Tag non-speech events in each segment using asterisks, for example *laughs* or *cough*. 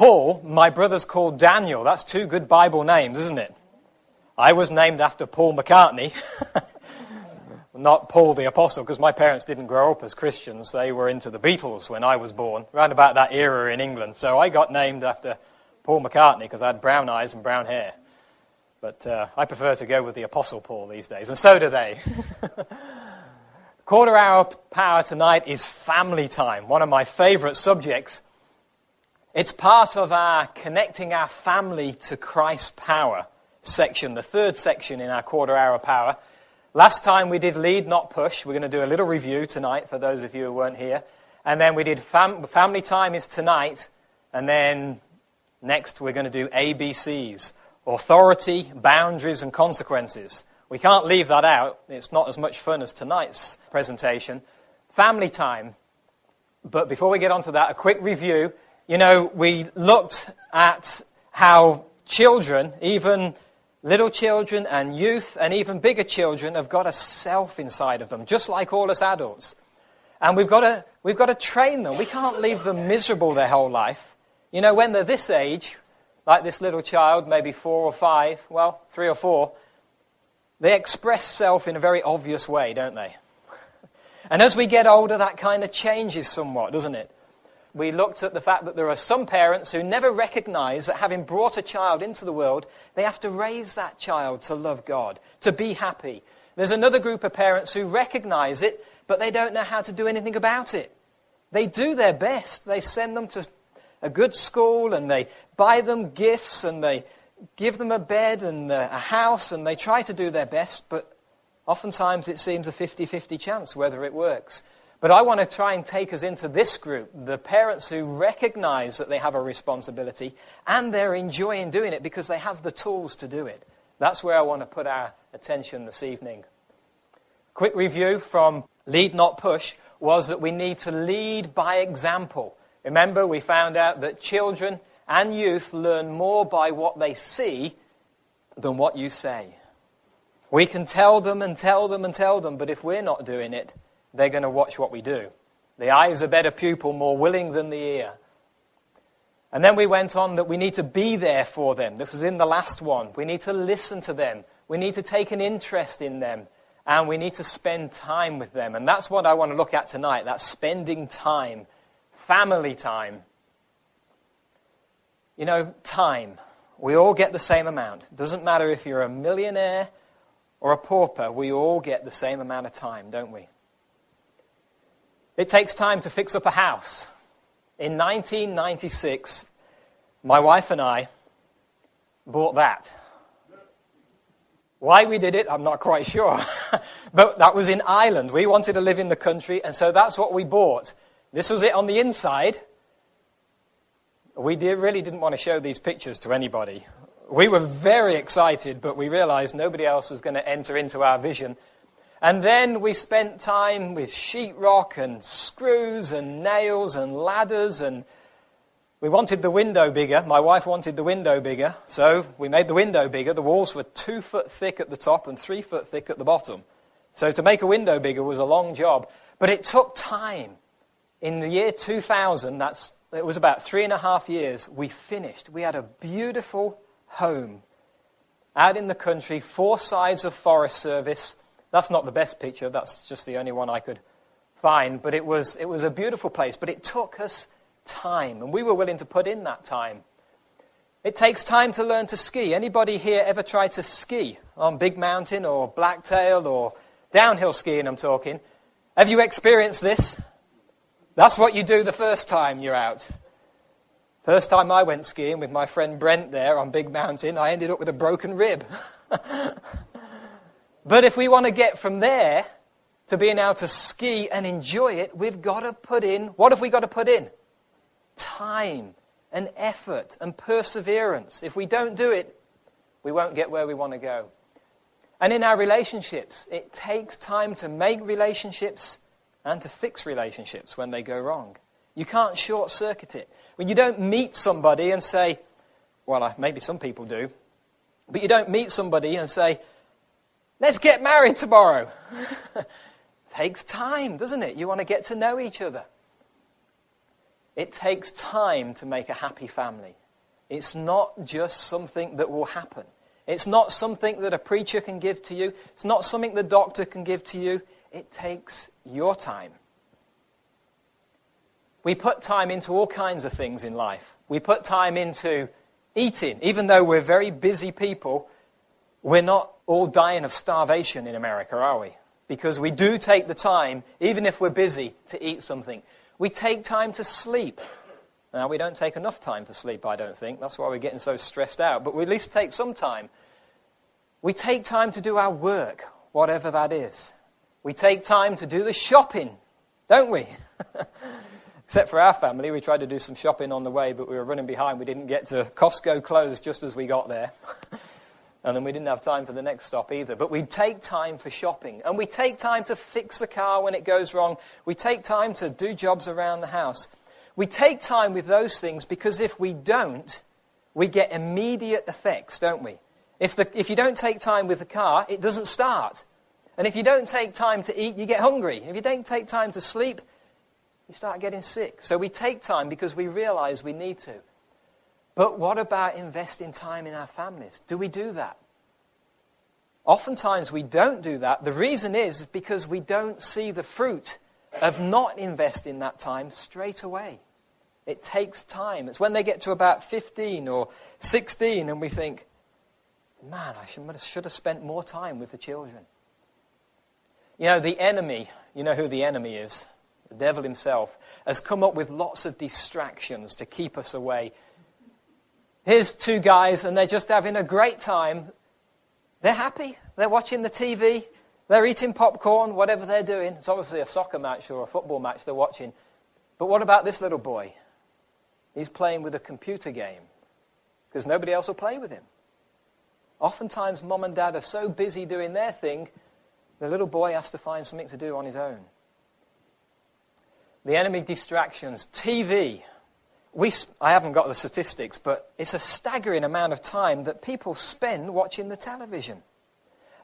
Paul, my brother's called Daniel. That's two good Bible names, isn't it? I was named after Paul McCartney, *laughs* not Paul the Apostle, because my parents didn't grow up as Christians. They were into the Beatles when I was born, around about that era in England. So I got named after Paul McCartney because I had brown eyes and brown hair. But uh, I prefer to go with the Apostle Paul these days, and so do they. *laughs* Quarter hour power tonight is family time, one of my favorite subjects. It's part of our connecting our family to Christ's power section, the third section in our quarter hour power. Last time we did lead, not push. We're going to do a little review tonight for those of you who weren't here. And then we did fam- family time is tonight. And then next we're going to do ABCs authority, boundaries, and consequences. We can't leave that out. It's not as much fun as tonight's presentation. Family time. But before we get on to that, a quick review. You know, we looked at how children, even little children and youth and even bigger children, have got a self inside of them, just like all us adults. And we've got to, we've got to train them. We can't leave them miserable their whole life. You know, when they're this age, like this little child, maybe four or five, well, three or four, they express self in a very obvious way, don't they? *laughs* And as we get older, that kind of changes somewhat, doesn't it? We looked at the fact that there are some parents who never recognize that having brought a child into the world, they have to raise that child to love God, to be happy. There's another group of parents who recognize it, but they don't know how to do anything about it. They do their best. They send them to a good school and they buy them gifts and they give them a bed and a house and they try to do their best, but oftentimes it seems a 50 50 chance whether it works. But I want to try and take us into this group the parents who recognize that they have a responsibility and they're enjoying doing it because they have the tools to do it. That's where I want to put our attention this evening. Quick review from Lead Not Push was that we need to lead by example. Remember, we found out that children and youth learn more by what they see than what you say. We can tell them and tell them and tell them, but if we're not doing it, they're going to watch what we do. The eye is a better pupil, more willing than the ear. And then we went on that we need to be there for them. This was in the last one. We need to listen to them. We need to take an interest in them. And we need to spend time with them. And that's what I want to look at tonight. That's spending time, family time. You know, time. We all get the same amount. It doesn't matter if you're a millionaire or a pauper, we all get the same amount of time, don't we? It takes time to fix up a house. In 1996, my wife and I bought that. Why we did it, I'm not quite sure. *laughs* but that was in Ireland. We wanted to live in the country, and so that's what we bought. This was it on the inside. We did, really didn't want to show these pictures to anybody. We were very excited, but we realized nobody else was going to enter into our vision. And then we spent time with sheetrock and screws and nails and ladders and we wanted the window bigger. My wife wanted the window bigger, so we made the window bigger. The walls were two foot thick at the top and three foot thick at the bottom. So to make a window bigger was a long job, but it took time. In the year 2000, that's, it was about three and a half years, we finished. We had a beautiful home out in the country, four sides of Forest Service, that's not the best picture, that's just the only one I could find. But it was, it was a beautiful place. But it took us time, and we were willing to put in that time. It takes time to learn to ski. Anybody here ever tried to ski on Big Mountain or Blacktail or downhill skiing, I'm talking? Have you experienced this? That's what you do the first time you're out. First time I went skiing with my friend Brent there on Big Mountain, I ended up with a broken rib. *laughs* But if we want to get from there to being able to ski and enjoy it, we've got to put in what have we got to put in? Time and effort and perseverance. If we don't do it, we won't get where we want to go. And in our relationships, it takes time to make relationships and to fix relationships when they go wrong. You can't short circuit it. When you don't meet somebody and say, well, maybe some people do, but you don't meet somebody and say, Let's get married tomorrow. *laughs* Takes time, doesn't it? You want to get to know each other. It takes time to make a happy family. It's not just something that will happen. It's not something that a preacher can give to you. It's not something the doctor can give to you. It takes your time. We put time into all kinds of things in life. We put time into eating. Even though we're very busy people, we're not all dying of starvation in America, are we? Because we do take the time, even if we're busy, to eat something. We take time to sleep. Now, we don't take enough time for sleep, I don't think. That's why we're getting so stressed out. But we at least take some time. We take time to do our work, whatever that is. We take time to do the shopping, don't we? *laughs* Except for our family, we tried to do some shopping on the way, but we were running behind. We didn't get to Costco closed just as we got there. *laughs* and then we didn't have time for the next stop either. But we take time for shopping. And we take time to fix the car when it goes wrong. We take time to do jobs around the house. We take time with those things because if we don't, we get immediate effects, don't we? If, the, if you don't take time with the car, it doesn't start. And if you don't take time to eat, you get hungry. If you don't take time to sleep, you start getting sick. So we take time because we realize we need to. But what about investing time in our families? Do we do that? Oftentimes we don't do that. The reason is because we don't see the fruit of not investing that time straight away. It takes time. It's when they get to about 15 or 16 and we think, man, I should, have spent more time with the children. You know, the enemy, you know who the enemy is? the devil himself, has come up with lots of distractions to keep us away. Here's two guys, and they're just having a great time. They're happy. They're watching the TV. They're eating popcorn, whatever they're doing. It's obviously a soccer match or a football match they're watching. But what about this little boy? He's playing with a computer game because nobody else will play with him. Oftentimes, mom and dad are so busy doing their thing, the little boy has to find something to do on his own the enemy distractions, TV. We, I haven't got the statistics, but it's a staggering amount of time that people spend watching the television.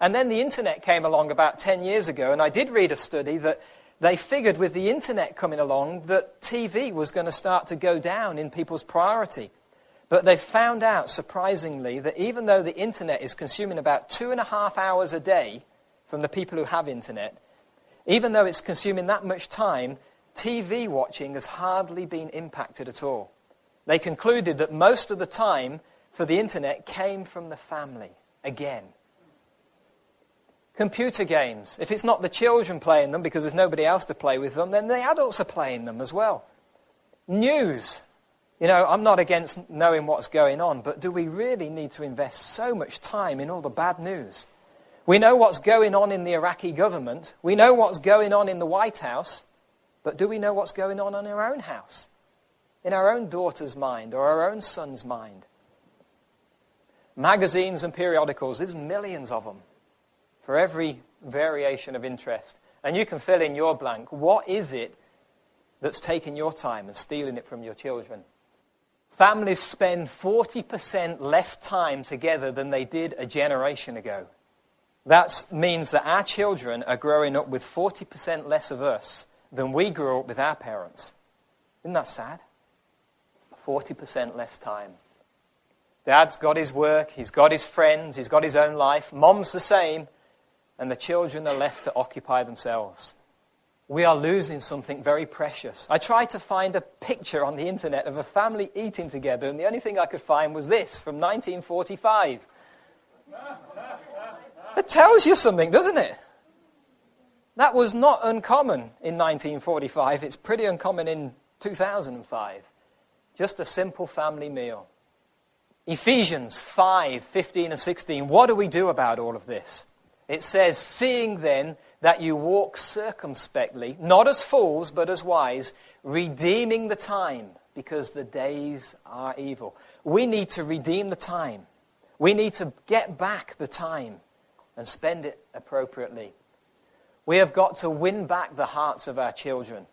And then the internet came along about 10 years ago, and I did read a study that they figured with the internet coming along that TV was going to start to go down in people's priority. But they found out, surprisingly, that even though the internet is consuming about two and a half hours a day from the people who have internet, even though it's consuming that much time, TV watching has hardly been impacted at all. They concluded that most of the time for the internet came from the family, again. Computer games, if it's not the children playing them because there's nobody else to play with them, then the adults are playing them as well. News. You know, I'm not against knowing what's going on, but do we really need to invest so much time in all the bad news? We know what's going on in the Iraqi government. We know what's going on in the White House. But do we know what's going on in our own house? In our own daughter's mind or our own son's mind? Magazines and periodicals, there's millions of them for every variation of interest. And you can fill in your blank. What is it that's taking your time and stealing it from your children? Families spend 40% less time together than they did a generation ago. That means that our children are growing up with 40% less of us than we grew up with our parents. Isn't that sad? 40% less time. Dad's got his work, he's got his friends, he's got his own life. Mom's the same, and the children are left to occupy themselves. We are losing something very precious. I tried to find a picture on the internet of a family eating together, and the only thing I could find was this from 1945. it tells you something, doesn't it? That was not uncommon in 1945. It's pretty uncommon in 2005. Just a simple family meal. Ephesians 5 15 and 16. What do we do about all of this? It says, Seeing then that you walk circumspectly, not as fools, but as wise, redeeming the time, because the days are evil. We need to redeem the time. We need to get back the time and spend it appropriately. We have got to win back the hearts of our children.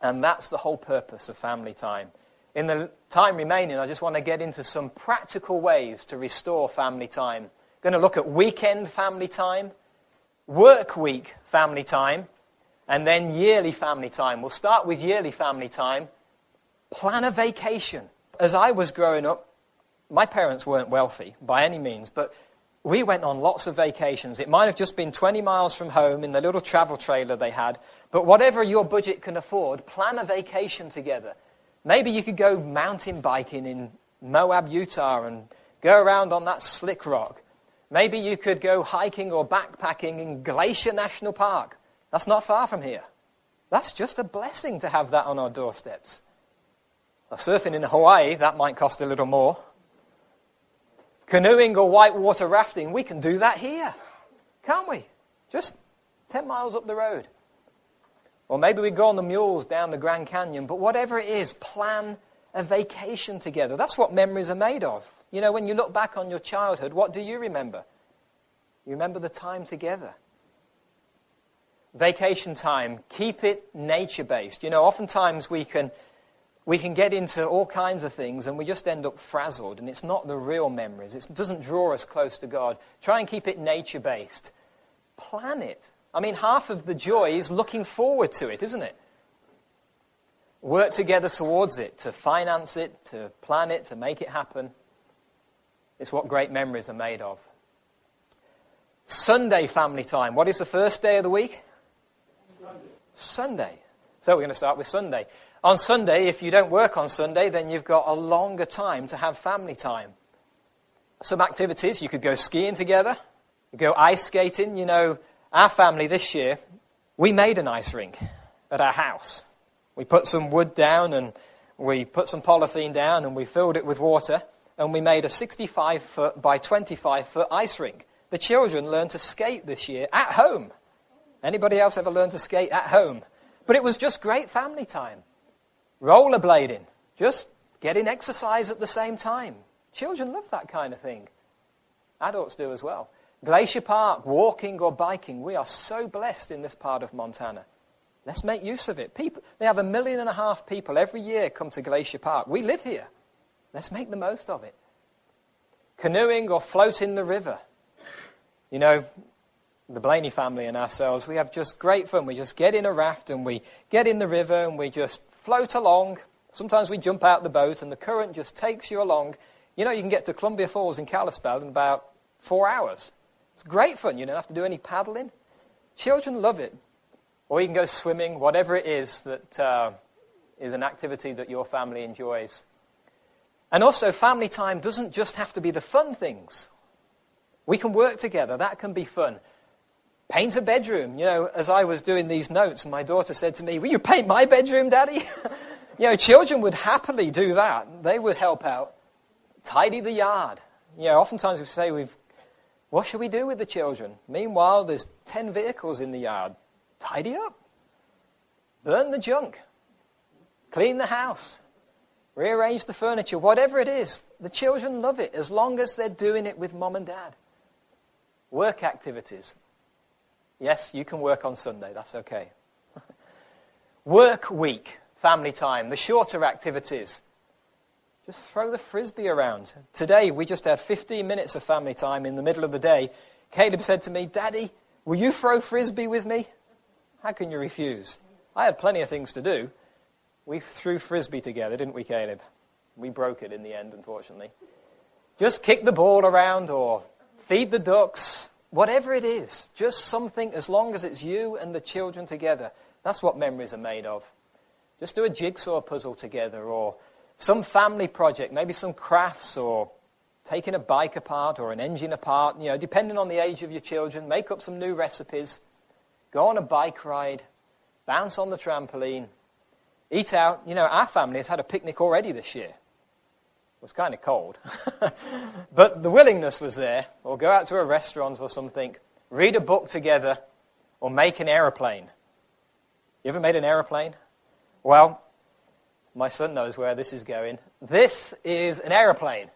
And that's the whole purpose of family time. In the time remaining, I just want to get into some practical ways to restore family time. I'm going to look at weekend family time, work week family time, and then yearly family time. We'll start with yearly family time. Plan a vacation. As I was growing up, my parents weren't wealthy by any means, but we went on lots of vacations. It might have just been 20 miles from home in the little travel trailer they had, but whatever your budget can afford, plan a vacation together. Maybe you could go mountain biking in Moab, Utah, and go around on that slick rock. Maybe you could go hiking or backpacking in Glacier National Park. That's not far from here. That's just a blessing to have that on our doorsteps. Now, surfing in Hawaii, that might cost a little more. Canoeing or whitewater rafting, we can do that here, can't we? Just 10 miles up the road. Or maybe we go on the mules down the Grand Canyon. But whatever it is, plan a vacation together. That's what memories are made of. You know, when you look back on your childhood, what do you remember? You remember the time together. Vacation time, keep it nature based. You know, oftentimes we can, we can get into all kinds of things and we just end up frazzled, and it's not the real memories. It doesn't draw us close to God. Try and keep it nature based. Plan it. I mean, half of the joy is looking forward to it, isn't it? Work together towards it, to finance it, to plan it, to make it happen. It's what great memories are made of. Sunday family time. What is the first day of the week? Sunday. Sunday. So we're going to start with Sunday. On Sunday, if you don't work on Sunday, then you've got a longer time to have family time. Some activities, you could go skiing together, go ice skating. You know, our family this year, we made an ice rink at our house. We put some wood down and we put some polythene down and we filled it with water and we made a 65 foot by 25 foot ice rink. The children learned to skate this year at home. Anybody else ever learned to skate at home? But it was just great family time. Rollerblading, just getting exercise at the same time. Children love that kind of thing. Adults do as well. Glacier Park, walking or biking. We are so blessed in this part of Montana. Let's make use of it. People, they have a million and a half people every year come to Glacier Park. We live here. Let's make the most of it. Canoeing or floating the river. You know, the Blaney family and ourselves, we have just great fun. We just get in a raft and we get in the river and we just float along. Sometimes we jump out the boat and the current just takes you along. You know, you can get to Columbia Falls in Kalispell in about four hours. It's great fun. You don't have to do any paddling. Children love it. Or you can go swimming, whatever it is that uh, is an activity that your family enjoys. And also, family time doesn't just have to be the fun things. We can work together. That can be fun. Paint a bedroom. You know, as I was doing these notes, my daughter said to me, Will you paint my bedroom, Daddy? *laughs* you know, children would happily do that. They would help out. Tidy the yard. You know, oftentimes we say we've what shall we do with the children? Meanwhile, there's 10 vehicles in the yard. Tidy up. Burn the junk. Clean the house. Rearrange the furniture. Whatever it is, the children love it as long as they're doing it with mom and dad. Work activities. Yes, you can work on Sunday. That's okay. *laughs* work week. Family time. The shorter activities. Just throw the frisbee around. Today, we just had 15 minutes of family time in the middle of the day. Caleb said to me, Daddy, will you throw frisbee with me? How can you refuse? I had plenty of things to do. We threw frisbee together, didn't we, Caleb? We broke it in the end, unfortunately. Just kick the ball around or feed the ducks, whatever it is. Just something, as long as it's you and the children together. That's what memories are made of. Just do a jigsaw puzzle together or some family project, maybe some crafts or taking a bike apart or an engine apart, you know, depending on the age of your children, make up some new recipes, go on a bike ride, bounce on the trampoline, eat out. You know, our family has had a picnic already this year. Was kind of cold. *laughs* but the willingness was there, or go out to a restaurant or something, read a book together, or make an aeroplane. You ever made an aeroplane? Well, my son knows where this is going. This is an aeroplane.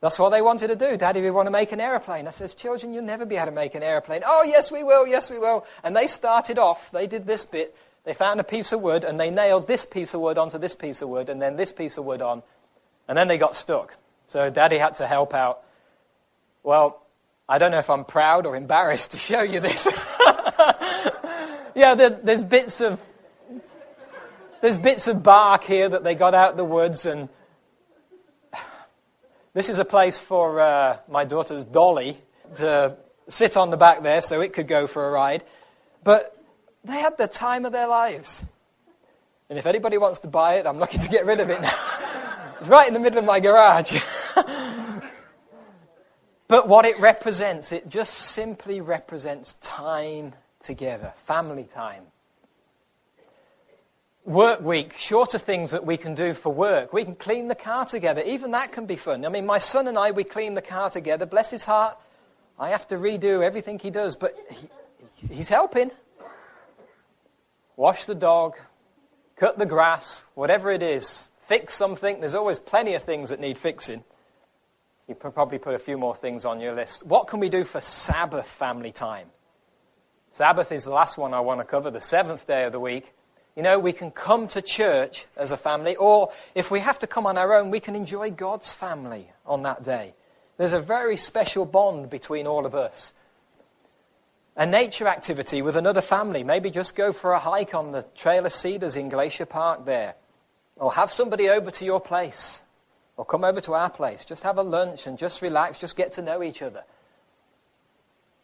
That's what they wanted to do. Daddy, we want to make an aeroplane. I says, children, you'll never be able to make an aeroplane. Oh, yes, we will. Yes, we will. And they started off. They did this bit. They found a piece of wood and they nailed this piece of wood onto this piece of wood and then this piece of wood on. And then they got stuck. So Daddy had to help out. Well, I don't know if I'm proud or embarrassed to show you this. *laughs* yeah, there, there's bits of there's bits of bark here that they got out of the woods, and this is a place for uh, my daughter's dolly to sit on the back there so it could go for a ride. But they had the time of their lives. And if anybody wants to buy it, I'm looking to get rid of it now. *laughs* it's right in the middle of my garage. *laughs* but what it represents, it just simply represents time together, family time. Work week, shorter things that we can do for work. We can clean the car together. Even that can be fun. I mean, my son and I, we clean the car together. Bless his heart. I have to redo everything he does, but he, he's helping. Wash the dog, cut the grass, whatever it is, fix something. There's always plenty of things that need fixing. You probably put a few more things on your list. What can we do for Sabbath family time? Sabbath is the last one I want to cover, the seventh day of the week. You know, we can come to church as a family, or if we have to come on our own, we can enjoy God's family on that day. There's a very special bond between all of us. A nature activity with another family, maybe just go for a hike on the Trail of Cedars in Glacier Park there. Or have somebody over to your place. Or come over to our place. Just have a lunch and just relax, just get to know each other.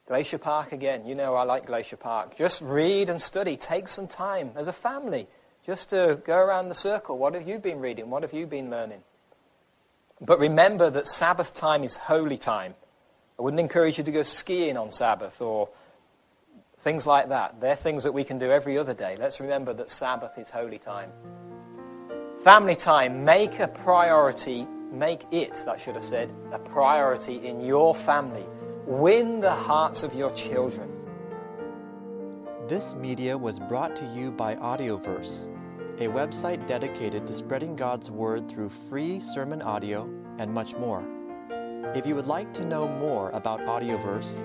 Glacier Park again. You know I like Glacier Park. Just read and study. Take some time as a family just to go around the circle. What have you been reading? What have you been learning? But remember that Sabbath time is holy time. I wouldn't encourage you to go skiing on Sabbath or things like that. They're things that we can do every other day. Let's remember that Sabbath is holy time. Family time, make a priority, make it, that should have said, a priority in your family. Win the hearts of your children. This media was brought to you by Audioverse a website dedicated to spreading God's Word through free sermon audio and much more. If you would like to know more about Audioverse,